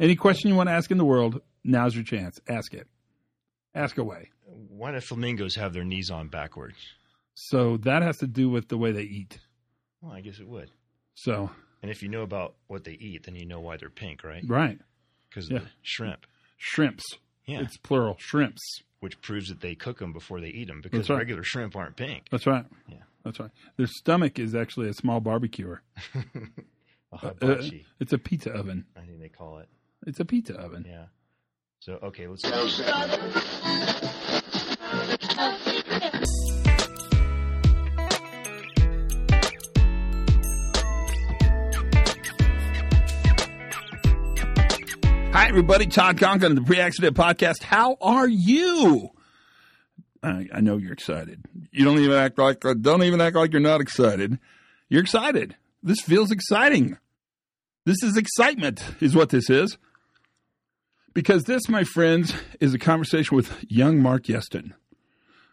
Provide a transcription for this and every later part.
Any question you want to ask in the world, now's your chance. Ask it. Ask away. Why do flamingos have their knees on backwards? So that has to do with the way they eat. Well, I guess it would. So, And if you know about what they eat, then you know why they're pink, right? right. Because Yeah. of the shrimp. Shrimps. Yeah. It's plural. Shrimps. which proves that they cook them before they eat them because right. regular shrimp aren't pink. That's right. Yeah. That's right. Their stomach is actually a small barbecuer. A Uh, it's a pizza oven. I think they call it. It's a pizza oven. Yeah. So okay, let's. Go. Hi, everybody. Todd Conklin, the Pre Accident Podcast. How are you? I, I know you're excited. You don't even act like uh, don't even act like you're not excited. You're excited. This feels exciting. This is excitement, is what this is. Because this, my friends, is a conversation with young Mark Yeston,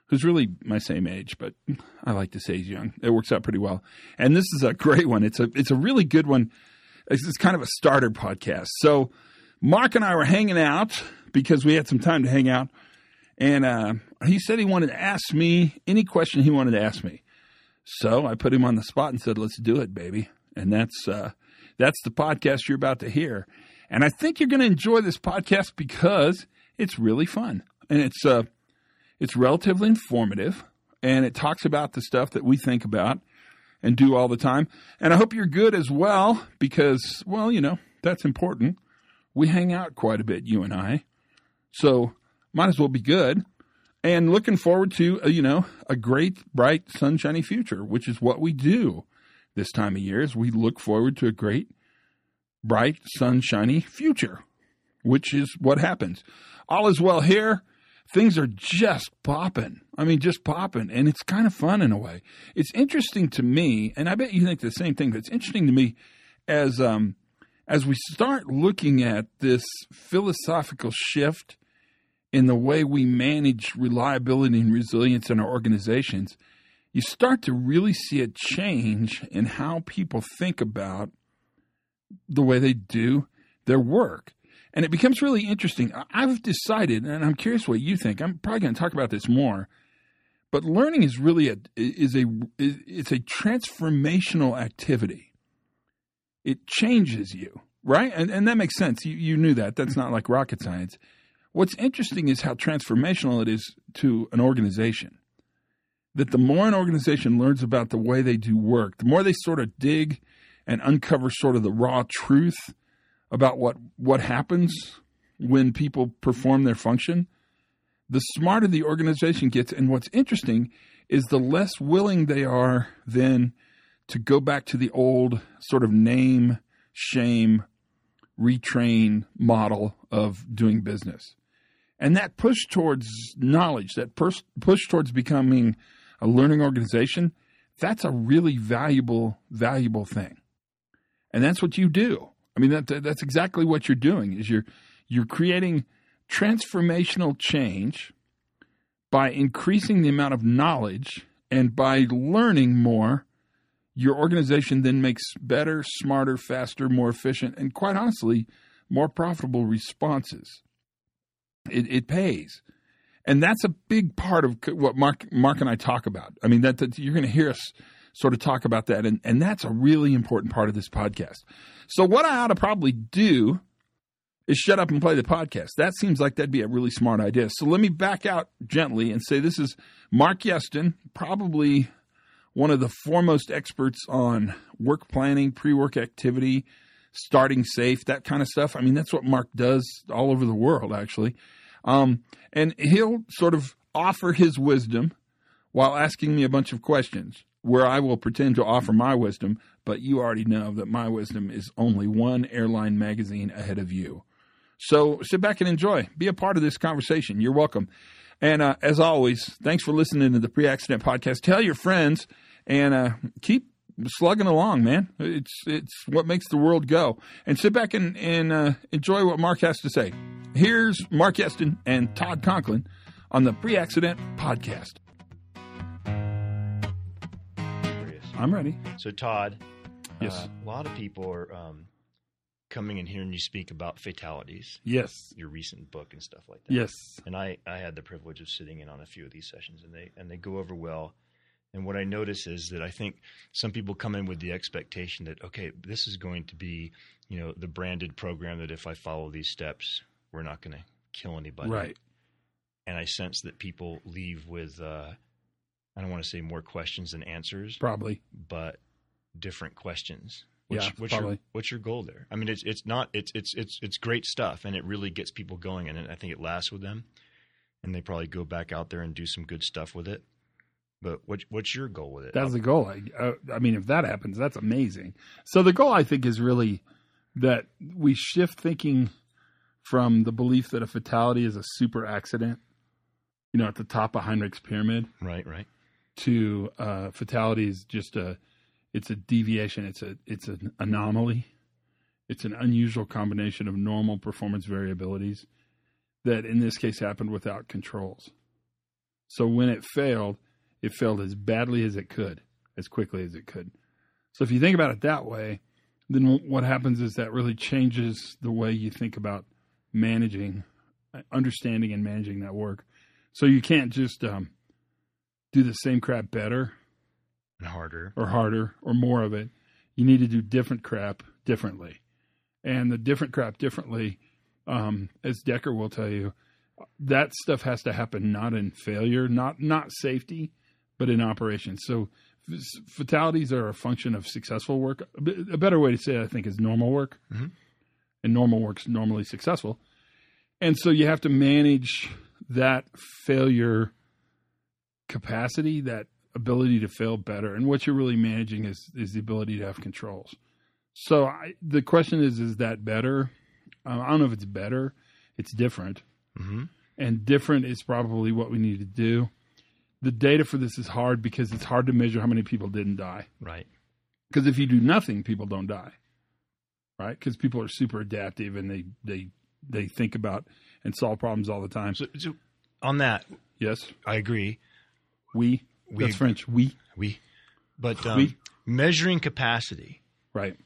who's really my same age, but I like to say he's young. It works out pretty well. And this is a great one. It's a it's a really good one. It's, it's kind of a starter podcast. So Mark and I were hanging out because we had some time to hang out, and uh, he said he wanted to ask me any question he wanted to ask me. So I put him on the spot and said, "Let's do it, baby." And that's uh, that's the podcast you're about to hear. And I think you're going to enjoy this podcast because it's really fun and it's uh, it's relatively informative and it talks about the stuff that we think about and do all the time. And I hope you're good as well because, well, you know, that's important. We hang out quite a bit, you and I. So might as well be good. And looking forward to, uh, you know, a great, bright, sunshiny future, which is what we do this time of year is we look forward to a great, bright, sunshiny future, which is what happens. All is well here. Things are just popping. I mean, just popping. And it's kind of fun in a way. It's interesting to me, and I bet you think the same thing, but it's interesting to me as um as we start looking at this philosophical shift in the way we manage reliability and resilience in our organizations, you start to really see a change in how people think about the way they do their work. And it becomes really interesting. I've decided, and I'm curious what you think. I'm probably going to talk about this more, but learning is really a is a it's a transformational activity. It changes you, right? And and that makes sense. You you knew that. That's not like rocket science. What's interesting is how transformational it is to an organization. That the more an organization learns about the way they do work, the more they sort of dig and uncover sort of the raw truth about what what happens when people perform their function, the smarter the organization gets. And what's interesting is the less willing they are then to go back to the old sort of name, shame, retrain model of doing business. And that push towards knowledge, that pers- push towards becoming a learning organization, that's a really valuable, valuable thing. And that's what you do. I mean, that, that's exactly what you're doing is you're, you're creating transformational change by increasing the amount of knowledge and by learning more, your organization then makes better, smarter, faster, more efficient, and quite honestly, more profitable responses. It, it pays. And that's a big part of what Mark, Mark and I talk about. I mean, that, that you're going to hear us sort of talk about that. And, and that's a really important part of this podcast. So, what I ought to probably do is shut up and play the podcast. That seems like that'd be a really smart idea. So, let me back out gently and say this is Mark Yeston, probably one of the foremost experts on work planning, pre work activity, starting safe, that kind of stuff. I mean, that's what Mark does all over the world, actually. Um, and he'll sort of offer his wisdom while asking me a bunch of questions where I will pretend to offer my wisdom, but you already know that my wisdom is only one airline magazine ahead of you. So sit back and enjoy. Be a part of this conversation. You're welcome. And uh, as always, thanks for listening to the Pre Accident Podcast. Tell your friends and uh, keep slugging along, man. It's it's what makes the world go. And sit back and, and uh, enjoy what Mark has to say. Here's Mark Yeston and Todd Conklin on the Pre Accident Podcast. I'm ready. So Todd, Yes. uh, a lot of people are um, coming and hearing you speak about fatalities, Yes. your recent book and stuff like that. Yes. And I, I had the privilege of sitting in on a few of these sessions, and they and they go over well. And what I notice is that I think some people come in with the expectation that okay, this is going to be, you know, the branded program that if I follow these steps, we're not going to kill anybody. Right. And I sense that people leave with, uh, I don't want to say more questions than answers, Probably. but different questions. What's, Yeah, what's your probably. what's your goal there? I mean, it's it's not it's it's it's it's great stuff, and it really gets people going, and I think it lasts with them, and they probably go back out there and do some good stuff with it. But what what's your goal with it? That's the goal. I, uh, I mean, if that happens, that's amazing. So the goal, I think, is really that we shift thinking from the belief that a fatality is a super accident, you know, at the top of Heinrich's pyramid, right, right, to uh, fatality is just a, it's a deviation. It's a, it's an anomaly. It's an unusual combination of normal performance variabilities that, in this case, happened without controls. So when it failed, it failed as badly as it could, as quickly as it could. So if you think about it that way, then what happens is that really changes the way you think about managing, understanding, and managing that work. So you can't just um, do the same crap better and harder. or harder or more of it. You need to do different crap differently. And the different crap differently, um, as Dekker will tell you, that stuff has to happen not in failure, not not safety, but in operation. So fatalities are a function of successful work. A better way to say it, I think, is normal work. Mhm. And normal work's normally successful. And so you have to manage that failure capacity, that ability to fail better. And what you're really managing is is the ability to have controls. So I, the question is, is that better? Uh, I don't know if it's better. It's different, hmm and different is probably what we need to do. The data for this is hard because it's hard to measure how many people didn't die. Right. Because if you do nothing, people don't die, right? Because people are super adaptive and they they they think about and solve problems all the time. So, so on that, Yes, I agree. We. We That's. French. We. We, but um, We- measuring capacity. Right.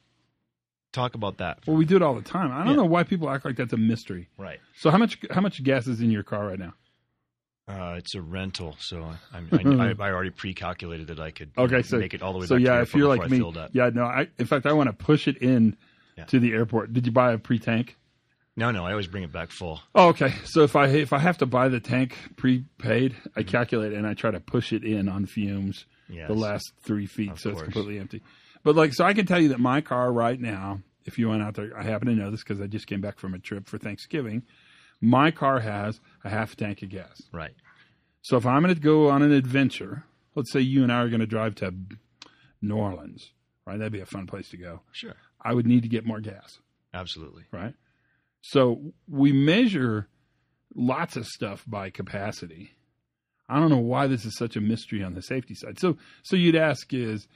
Talk about that. Well, we do it all the time. I don't Yeah. know why people act like that's a mystery. Right. So how much how much gas is in your car right now? Uh, it's a rental, so I, I, I, I already pre-calculated that I could Okay, so make it all the way so back yeah, to the if you're like me, filled up. yeah, no, I in fact I want to push it in Yeah. to the airport. Did you buy a pre tank? No, no, I always bring it back full. Oh, okay. So if I if I have to buy the tank prepaid, I calculate and I try to push it in on fumes Mm-hmm. Yes. the last three feet, so it's completely empty. But like, so I can tell you that my car right now, if you went out there, I happen to know this because I just came back from a trip for Thanksgiving. My car has a half tank of gas. Right. So if I'm going to go on an adventure, let's say you and I are going to drive to New Orleans, right? That'd be a fun place to go. Sure. I would need to get more gas, Absolutely. right? So we measure lots of stuff by capacity. I don't know why this is such a mystery on the safety side. So, so you'd ask is,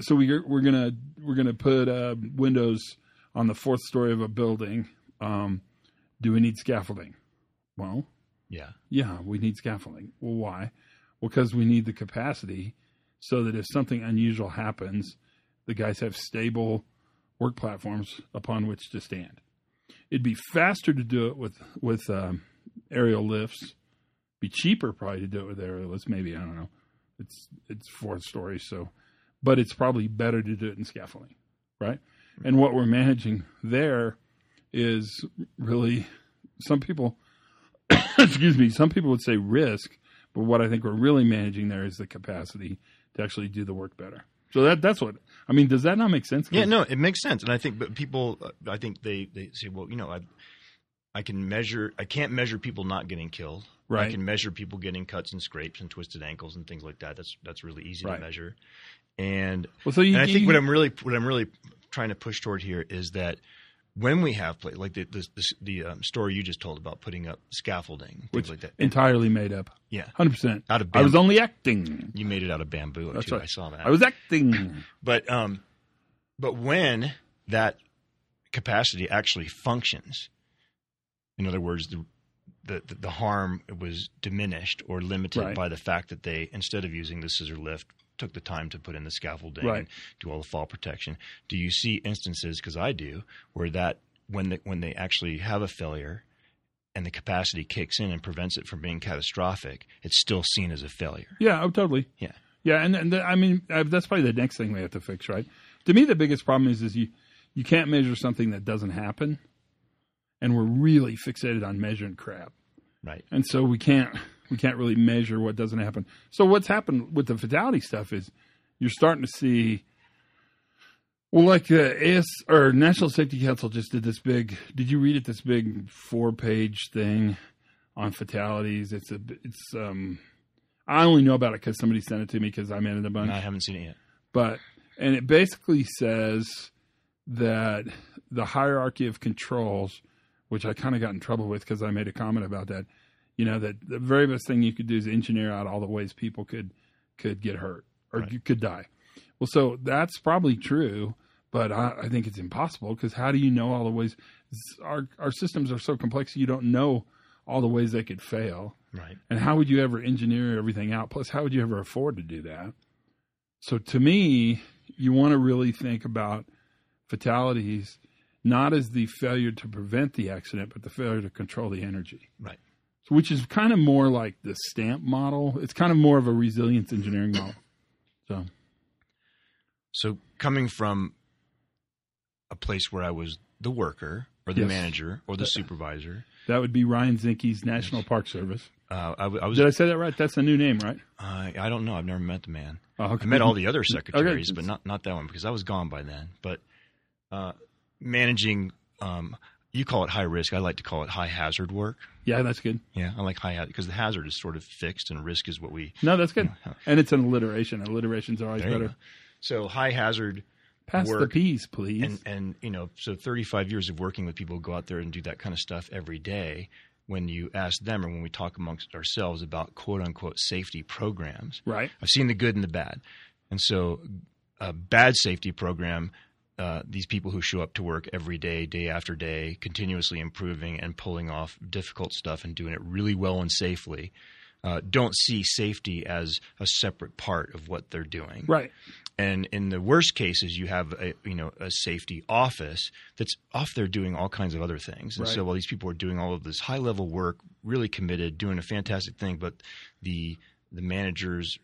so we we're gonna we're gonna put uh, windows on the fourth story of a building. Um, do we need scaffolding? Well, Yeah. yeah, we need scaffolding. Well, why? Well, because we need the capacity so that if something unusual happens, the guys have stable work platforms upon which to stand. It'd be faster to do it with with um, aerial lifts. Be cheaper probably to do it with aerial lifts. Maybe I don't know. It's it's fourth story, so but it's probably better to do it in scaffolding, right? And what we're managing there is really some people excuse me, some people would say risk, but what I think we're really managing there is the capacity to actually do the work better. So that that's what I mean. Does that not make sense? Yeah, no, it makes sense, and I think, but people, I think they they say, well, you know, I, I can measure, I can't measure people not getting killed. Right. I can measure people getting cuts and scrapes and twisted ankles and things like that. That's that's really easy Right. to measure. And, Well, so you, and I think you- what I'm really what I'm really trying to push toward here is that when we have play like the the, the, the um, story you just told about putting up scaffolding things which like that. entirely made up, yeah, hundred percent. out of I was only acting. you made it out of bamboo That's too. right. I saw that. I was acting. But um, but when that capacity actually functions, in other words, the the, the harm was diminished or limited Right. by the fact that they instead of using the scissor lift took the time to put in the scaffolding Right. and do all the fall protection. Do you see instances because I do where that when the, when they actually have a failure and the capacity kicks in and prevents it from being catastrophic, it's still seen as a failure. Yeah, oh, totally. Yeah. Yeah, and, and the, I mean uh, that's probably the next thing we have to fix, right? To me, the biggest problem is is you you can't measure something that doesn't happen, and we're really fixated on measuring crap, Right. and so we can't we can't really measure what doesn't happen. So what's happened with the fatality stuff is you're starting to see. Well, like the AS or National Safety Council just did this big. Did you read it? This big four-page thing on fatalities. It's a. It's um. I only know about it because somebody sent it to me because I'm in it a bunch. No, I haven't seen it yet. But and it basically says that the hierarchy of controls, which I kind of got in trouble with because I made a comment about that. You know that the very best thing you could do is engineer out all the ways people could could get hurt or Right. could die. Well, so that's probably true, but I, I think it's impossible because how do you know all the ways? Our our systems are so complex, you don't know all the ways they could fail. Right. And how would you ever engineer everything out? Plus, how would you ever afford to do that? So, to me, you want to really think about fatalities not as the failure to prevent the accident, but the failure to control the energy. Right. Which is kind of more like the stamp model. It's kind of more of a resilience engineering model. So, So coming from a place where I was the worker or the Yes. manager or the supervisor, that would be Ryan Zinke's National Park Service. uh, I, I was. Did I say that right? That's a new name, right? I I don't know. I've never met the man. Oh, okay. I met all the other secretaries, Okay. but not not that one because I was gone by then. But uh, managing, um, you call it high risk. I like to call it high hazard work. Yeah, that's good. Yeah, I like high hazard because the hazard is sort of fixed and risk is what we. No, that's good. And it's an alliteration. Alliterations are always better. go. So high hazard Pass the peas, please. and and you know so 35 years of working with people who go out there and do that kind of stuff every day when you ask them or when we talk amongst ourselves about quote unquote safety programs right. i've seen the good and the bad and so a bad safety program uh, these people who show up to work every day day after day continuously improving and pulling off difficult stuff and doing it really well and safely uh, don't see safety as a separate part of what they're doing Right. and in the worst cases, you have a you know a safety office that's off there doing all kinds of other things. And so while these people are doing all of this high level work, really committed, doing a fantastic thing, but the the managers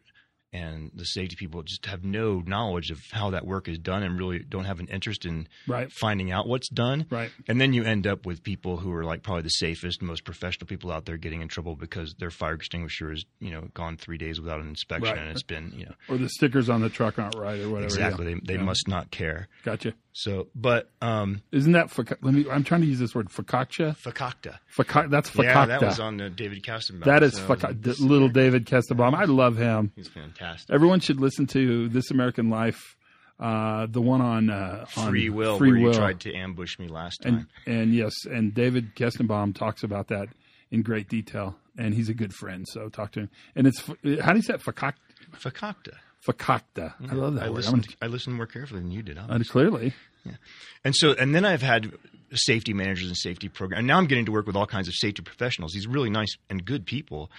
and the safety people just have no knowledge of how that work is done and really don't have an interest in Right. finding out what's done. Right. And then you end up with people who are like probably the safest, most professional people out there getting in trouble because their fire extinguisher is, you know, gone three days without an inspection Right. and it's been, you know, Or the stickers on the truck aren't right or whatever. exactly. Yeah. They, they Yeah. must not care. Gotcha. So, but um, Isn't that let me? I'm trying to use this word fakakcha. fakakta. Faca- that's fakakta. Yeah, that was on the David Kestenbaum. that is So fakakta. was- Little David Kestenbaum. I love him. He's fantastic. Everyone should listen to This American Life, uh, the one on uh, on Free will, Free where will. tried to ambush me last time. and yes, and David Kestenbaum talks about that in great detail, and he's a good friend. So talk to him. And it's how do you say it? Fakak- fakakta. fakakta. I love that I word. Listened. gonna- I listened more carefully than you did. uh, obviously. Clearly, And so, and then I've had safety managers and safety program. And now I'm getting to work with all kinds of safety professionals. These really nice and good people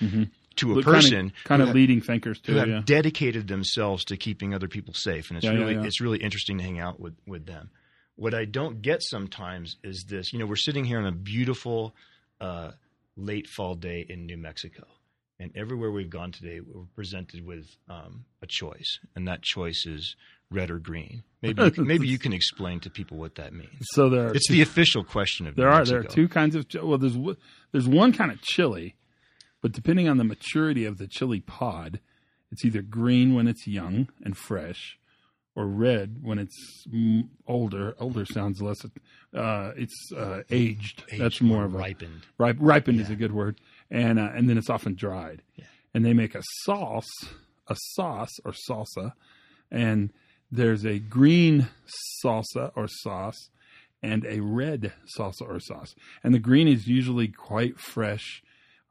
to a But person kind of, kind of have- leading thinkers too. who have Yeah. dedicated themselves to keeping other people safe, and it's Yeah, yeah, really yeah. it's really interesting to hang out with with them. What I don't get sometimes is this. You know, we're sitting here on a beautiful uh, late fall day in New Mexico, and everywhere we've gone today, we're presented with um, a choice, and that choice is red or green. Maybe you can, maybe you can explain to people what that means. So there It's the official question of There are there are two kinds of well. There's there's one kind of chili, but depending on the maturity of the chili pod, it's either green when it's young and fresh, or red when it's older. Older sounds less. Uh, it's uh, aged. Aged That's more or of a ripened. ripe, ripened is a good word, and uh, and then it's often dried, and they make a sauce, a sauce or salsa, and there's a green salsa or sauce and a red salsa or sauce, and the green is usually quite fresh,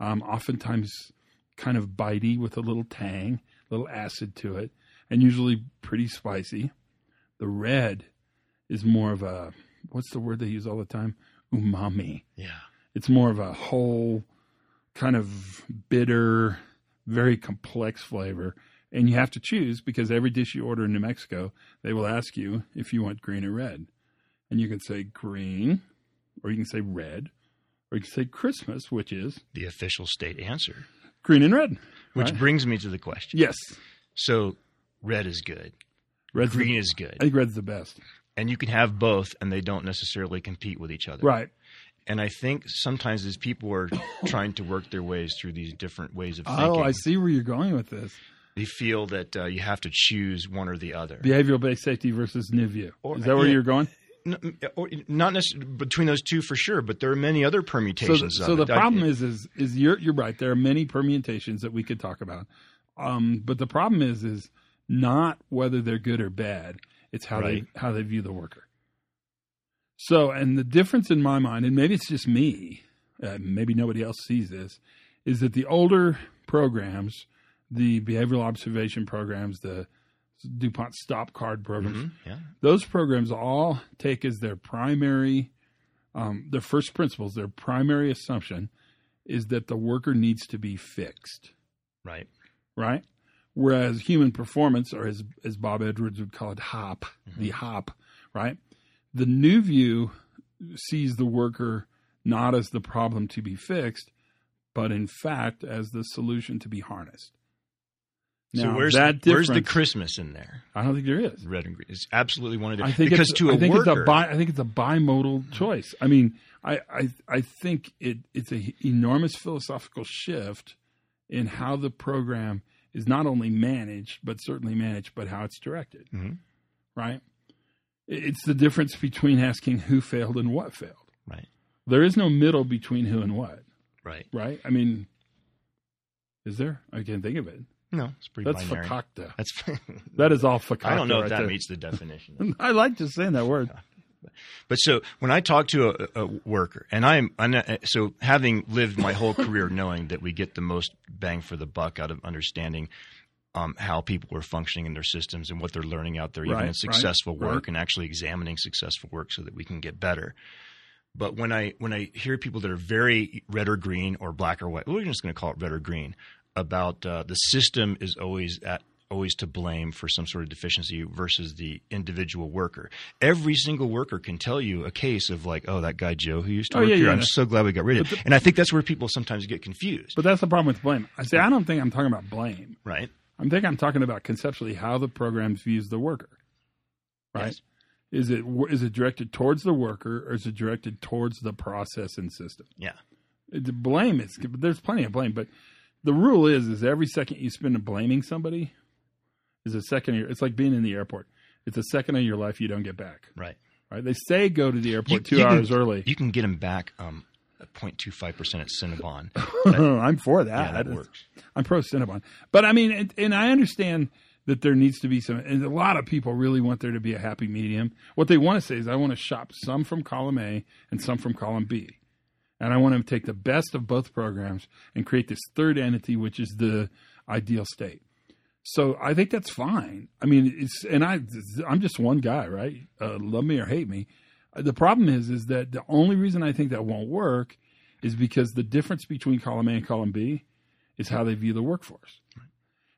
um, oftentimes kind of bitey with a little tang, a little acid to it, and usually pretty spicy. The red is more of a what's the word they use all the time? Umami Yeah. it's more of a whole kind of bitter, very complex flavor. And you have to choose because every dish you order in New Mexico, they will ask you if you want green or red. And you can say green or you can say red, or you can say Christmas, which is The official state answer, green and red. which right? brings me to the question. Yes, So red is good, red's green the, is good, I think red's the best. and you can have both, and they don't necessarily compete with each other. Right. And I think sometimes as people are trying to work their ways through these different ways of thinking, Oh, I see where you're going with this. They feel that uh, you have to choose one or the other. Behavioral based safety versus new view. Or- is that where yeah. you're going? N- or not necessarily between those two for sure, but there are many other permutations. of so the it. I- problem is, is, is you're you're right. There are many permutations that we could talk about, um, but the problem is, is not whether they're good or bad. It's how Right. they how they view the worker. So, and the difference in my mind, and maybe it's just me, uh, maybe nobody else sees this, is that the older programs, the behavioral observation programs, the DuPont stop card programs, Mhm, yeah, those programs all take as their primary, um, their first principles, their primary assumption is that the worker needs to be fixed, right. right? Whereas human performance, or as, as Bob Edwards would call it, HOP, the HOP, right? The new view sees the worker not as the problem to be fixed, but in fact as the solution to be harnessed. So where's that the, where's the Christmas in there? I don't think there is. Red and green. It's absolutely one of the I think because it's, to a I think worker, it's a bi, I think it's a bimodal choice. I mean, I I, I think it it's an enormous philosophical shift in how the program is not only managed, but certainly managed, but how it's directed. Mhm. Right? It's the difference between asking who failed and what failed. right, There is no middle between who and what. right. Right? I mean, is there? I can't think of it. No, it's pretty That's binary. fakakta. That's That is all fakakta. I don't know right if that there. meets the definition. I like just saying that word. But so when I talk to a, a worker, and I'm, I'm so having lived my whole career knowing that we get the most bang for the buck out of understanding um, how people are functioning in their systems and what they're learning out there, even Right, in right, successful work, right. and actually examining successful work so that we can get better. But when I when I hear people that are very red or green or black or white, we're just going to call it red or green, about uh, the system is always at always to blame for some sort of deficiency versus the individual worker. Every single worker can tell you a case of like, oh, that guy Joe who used to Oh, work yeah, here. yeah. I'm so glad we got rid of. It. and I think that's where people sometimes get confused, But that's the problem with blame. I say I don't think I'm talking about blame. right? I'm think I'm talking about conceptually how the program views the worker. Right? Yes. Is it is it directed towards the worker or is it directed towards the process and system? Yeah. The blame is there's plenty of blame, but the rule is is every second you spend blaming somebody is a second. Of your, it's like being in the airport. It's a second of your life you don't get back. Right. Right? They say go to the airport You- two you can- hours early. You can get them back um, at 0.25 percent at Cinnabon. I'm for that. Yeah, that works. I'm pro Cinnabon. But I mean, and, and I understand that there needs to be some, and a lot of people really want there to be a happy medium. What they want to say is, I want to shop some from column A and some from column B. And I want to take the best of both programs and create this third entity, which is the ideal state. So I think that's fine. I mean, it's, and I, I'm just one guy, right? Uh, love me or hate me. The problem is, is that the only reason I think that won't work is because the difference between column A and column B is how they view the workforce.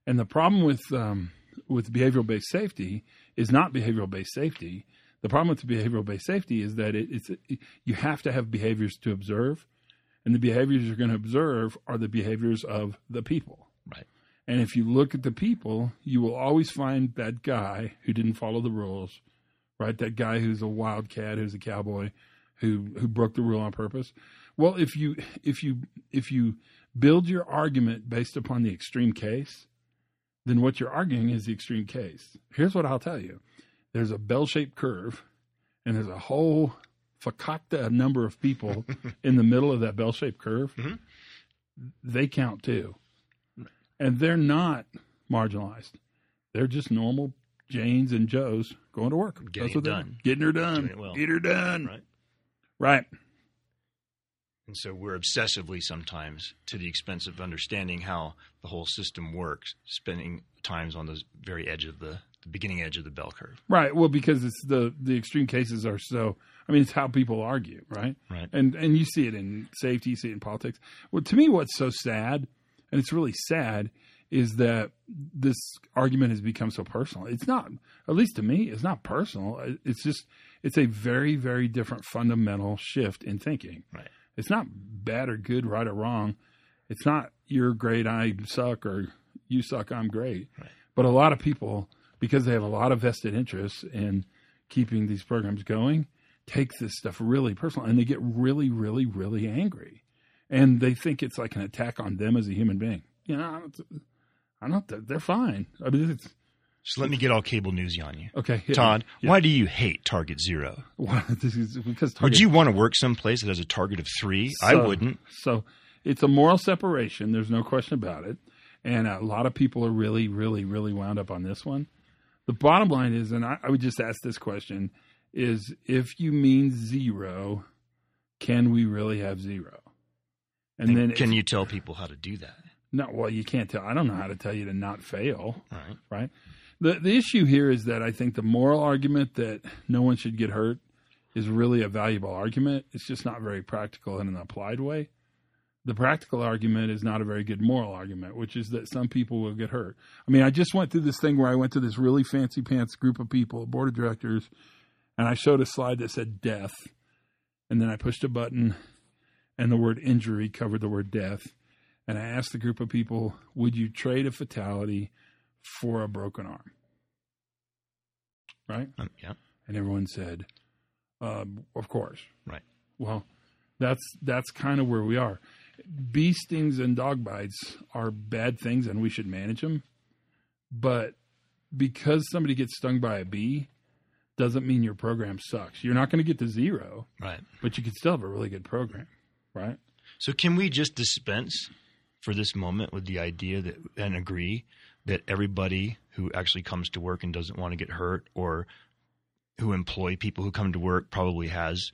And the problem with um, with behavioral based safety is not behavioral based safety. The problem with behavioral based safety is that it, it's you have to have behaviors to observe, and the behaviors you're going to observe are the behaviors of the people. Right. And if you look at the people, you will always find that guy who didn't follow the rules, right? That guy who's a wildcat, who's a cowboy, who who broke the rule on purpose. Well, if you if you if you build your argument based upon the extreme case, then what you're arguing is the extreme case. Here's what I'll tell you: there's a bell-shaped curve, and there's a whole fakakta number of people in the middle of that bell-shaped curve. Mhm. They count too, and they're not marginalized. They're just normal Janes and Joes going to work. Getting That's what done. Getting her done. Well. Get her done. Right. Right. And so we're obsessively sometimes to the expense of understanding how the whole system works, spending times on the very edge of the, the beginning edge of the bell curve. Right. Well, because it's the the extreme cases are so. I mean, it's how people argue, right? Right. And and you see it in safety, you see it in politics. Well, to me, what's so sad, and it's really sad, is that this argument has become so personal. It's not, at least to me, it's not personal. It's just, it's a very, very different fundamental shift in thinking. Right. It's not bad or good, right or wrong. It's not you're great, I suck, or you suck, I'm great. Right. But a lot of people, because they have a lot of vested interests in keeping these programs going, take this stuff really personal and they get really, really, really angry. And they think it's like an attack on them as a human being. You know, I don't, they're fine. I mean, it's, so let me get all cable newsy on you. Okay, hit Todd. Yeah. why do you hate Target Zero? Why- this is because Would you want to work someplace that has a target of three? I wouldn't. So it's a moral separation. There's no question about it. And a lot of people are really, really, really wound up on this one. The bottom line is, and I, I would just ask this question: is if you mean zero, can we really have zero? And, And then can you tell people how to do that? No, well, you can't tell. I don't know how to tell you to not fail right. right? The the issue here is that I think the moral argument that no one should get hurt is really a valuable argument. It's just not very practical in an applied way. The practical argument is not a very good moral argument, which is that some people will get hurt. I mean, I just went through this thing where I went to this really fancy pants group of people, board of directors, and I showed a slide that said death, and then I pushed a button, and the word injury covered the word death, and I asked the group of people, "Would you trade a fatality for a broken arm?" Right? Um, yeah. And everyone said, um, "Of course." Right. Well, that's that's kind of where we are. Bee stings and dog bites are bad things, and we should manage them. But because somebody gets stung by a bee, doesn't mean your program sucks. You're not going to get to zero, Right. but you can still have a really good program, right? So can we just dispense for this moment with the idea that and agree that everybody who actually comes to work and doesn't want to get hurt or who employ people who come to work probably has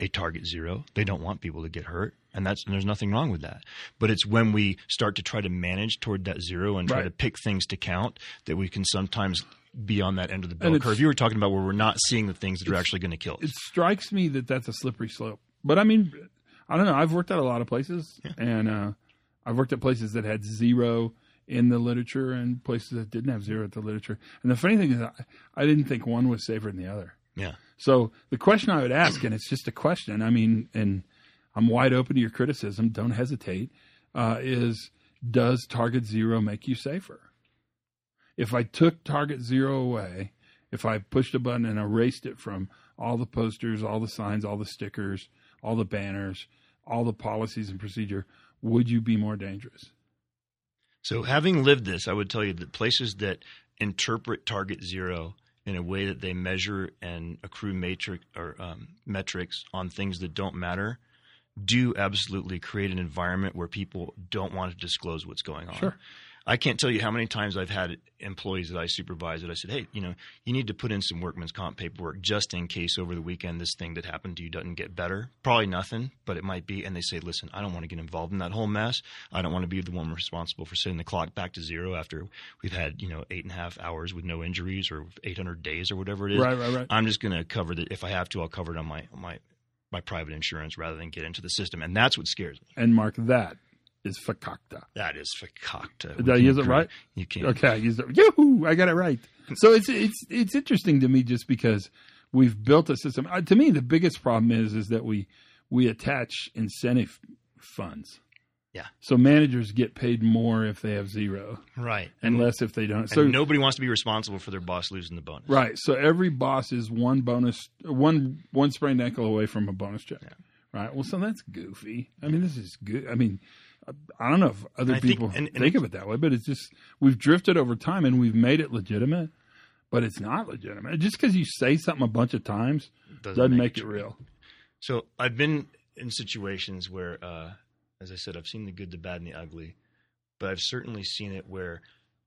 a target zero. They don't want people to get hurt. And that's and there's nothing wrong with that. But it's when we start to try to manage toward that zero and try Right. to pick things to count that we can sometimes be on that end of the bell curve. You were talking about where we're not seeing the things that are actually going to kill us. it strikes me that that's a slippery slope. But I mean, I don't know. I've worked at a lot of places, and uh, I've worked at places that had zero in the literature and places that didn't have zero at the literature. And the funny thing is, I, I didn't think one was safer than the other. Yeah. So the question I would ask, and it's just a question. I mean, and I'm wide open to your criticism. Don't hesitate. Uh, is does target zero make you safer? If I took target zero away, if I pushed a button and erased it from all the posters, all the signs, all the stickers, all the banners, all the policies and procedure, would you be more dangerous? So, having lived this, I would tell you that places that interpret target zero in a way that they measure and accrue matrix or um, metrics on things that don't matter do absolutely create an environment where people don't want to disclose what's going on. Sure. I can't tell you how many times I've had employees that I supervise that I said, "Hey, you know, you need to put in some workman's comp paperwork just in case over the weekend this thing that happened to you doesn't get better. Probably nothing, but it might be." And they say, "Listen, I don't want to get involved in that whole mess. I don't want to be the one responsible for setting the clock back to zero after we've had you know eight and a half hours with no injuries or 800 days or whatever it is. Right, right, right. I'm just going to cover that if I have to. I'll cover it on my on my my private insurance rather than get into the system, and that's what scares me. And mark that is fakakta. That is fakakta. Did I use it right? You can't. Okay, I used it. Yoo-hoo, I got it right. So it's it's it's interesting to me just because we've built a system. Uh, to me, the biggest problem is is that we we attach incentive funds. Yeah. So managers get paid more if they have zero, Right. and less if they don't. And So nobody wants to be responsible for their boss losing the bonus. right. So every boss is one bonus, one one sprained ankle away from a bonus check. Right. Well, so that's goofy. I mean, this is good. I mean, I don't know if other think- people and- and- think of it that way, but it's just we've drifted over time and we've made it legitimate, but it's not legitimate. Just because you say something a bunch of times doesn't, make, it true. real. So I've been in situations where, uh, as I said, I've seen the good, the bad, and the ugly, but I've certainly seen it where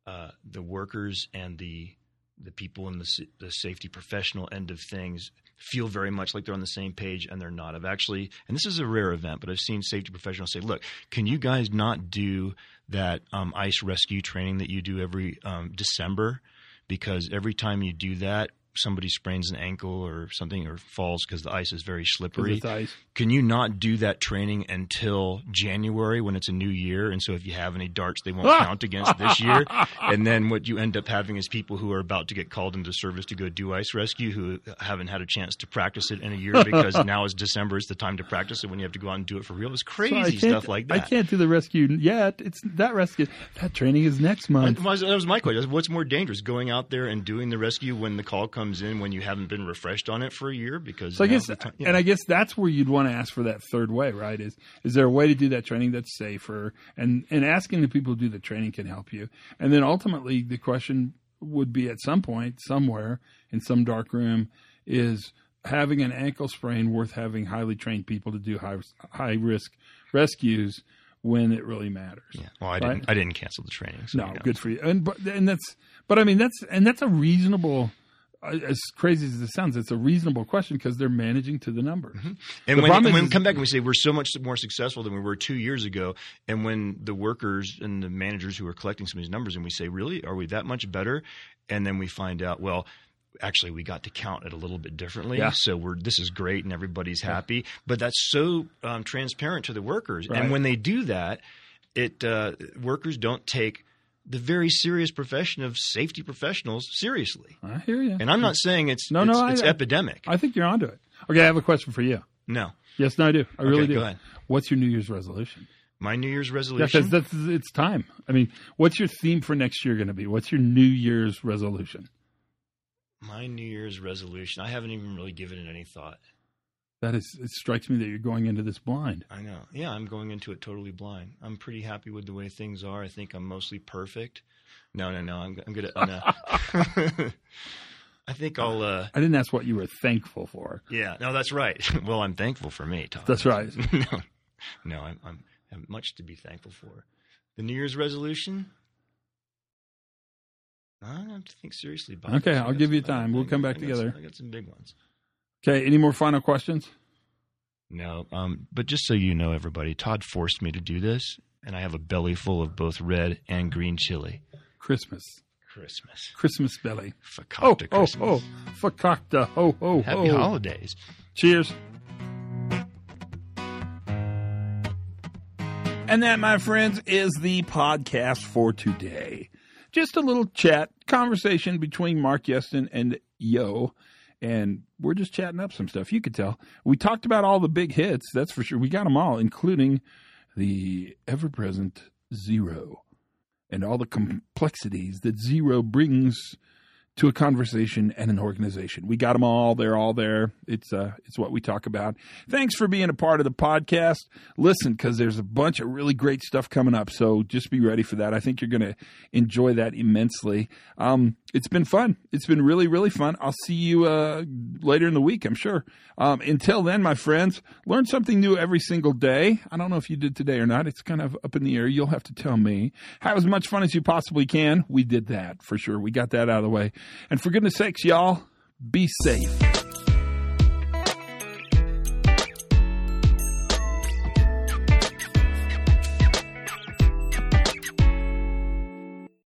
uh, the workers and the the people in the the safety professional end of things feel very much like they're on the same page and they're not. I've actually, and this is a rare event, but I've seen safety professionals say, "Look, can you guys not do that um, ice rescue training that you do every um, December?" Because every time you do that, somebody sprains an ankle or something or falls because the ice is very slippery. Can you not do that training until January when it's a new year? And so if you have any darts, they won't ah! count against this year. And then what you end up having is people who are about to get called into service to go do ice rescue who haven't had a chance to practice it in a year because now is December is the time to practice it when you have to go out and do it for real. It's crazy can't- stuff like that. I can't do the rescue yet. It's that rescue. That training is next month. That was my question. What's more dangerous, going out there and doing the rescue when the call comes in when you haven't been refreshed on it for a year? Because So I guess, time- and I guess that's where you'd want to ask for that third way, right? Is is there a way to do that training that's safer? And and asking the people to do the training can help you. And then ultimately, the question would be at some point, somewhere in some dark room, is having an ankle sprain worth having highly trained people to do high high risk rescues when it really matters? yeah. Well, I Right? didn't. I didn't cancel the training. So No, you know. good for you. And but and that's but I mean that's and that's a reasonable. Uh, As crazy as it sounds, it's a reasonable question because they're managing to the numbers. And The when, when is- we come back and we say we're so much more successful than we were two years ago, and when the workers and the managers who are collecting some of these numbers, and we say, really, are we that much better? And then we find out, well, actually, we got to count it a little bit differently. Yeah. So we're this is great, and everybody's happy. But that's so um, transparent to the workers, Right. and when they do that, it uh, workers don't take the very serious profession of safety professionals seriously. I hear you. And I'm not saying it's No, it's, no, it's I- epidemic. I think you're onto it. Okay, I have a question for you. no, Yes, no, I do. I really Okay, do. go ahead. What's your New Year's resolution? my New Year's Yeah, resolution. because that's it's time. I mean, what's your theme for next year going to be? What's your New Year's resolution? My New Year's resolution. I haven't even really given it any thought. That is, it strikes me that you're going into this blind. I know. Yeah, I'm going into it totally blind. I'm pretty happy with the way things are. I think I'm mostly perfect. No, no, no. I'm, I'm gonna. No. I think I'll. uh I didn't ask what you were thankful for. Yeah. No, that's right. well, I'm thankful for me, Tom. That's right. no, no. I'm, I'm. I have much to be thankful for. The New Year's resolution. I don't have to think seriously about. Okay, I'll give you time. We'll come back I got some- together. I got some big ones. Okay, any more final questions? No, um, but just so you know, everybody, Todd forced me to do this, and I have a belly full of both red and green chili. Christmas, Christmas, Christmas belly. Oh, fakakta oh, Christmas. oh, fakakta. Ho, ho, Happy ho. holidays. Cheers. And that, my friends, is the podcast for today. Just a little chat, conversation between Mark Yeston and Yo. And we're just chatting up some stuff. You could tell. We talked about all the big hits, that's for sure. We got them all, including the ever present Zero and all the complexities that Zero brings to a conversation and an organization. We got them all. They're all there. It's uh, it's what we talk about. Thanks for being a part of the podcast. Listen, because there's a bunch of really great stuff coming up. So just be ready for that. I think you're going to enjoy that immensely. Um, it's been fun. It's been really really fun. I'll see you uh, later in the week. I'm sure. Um, until then, my friends, learn something new every single day. I don't know if you did today or not. It's kind of up in the air. You'll have to tell me. Have as much fun as you possibly can. We did that for sure. We got that out of the way. And for goodness sakes, y'all, be safe.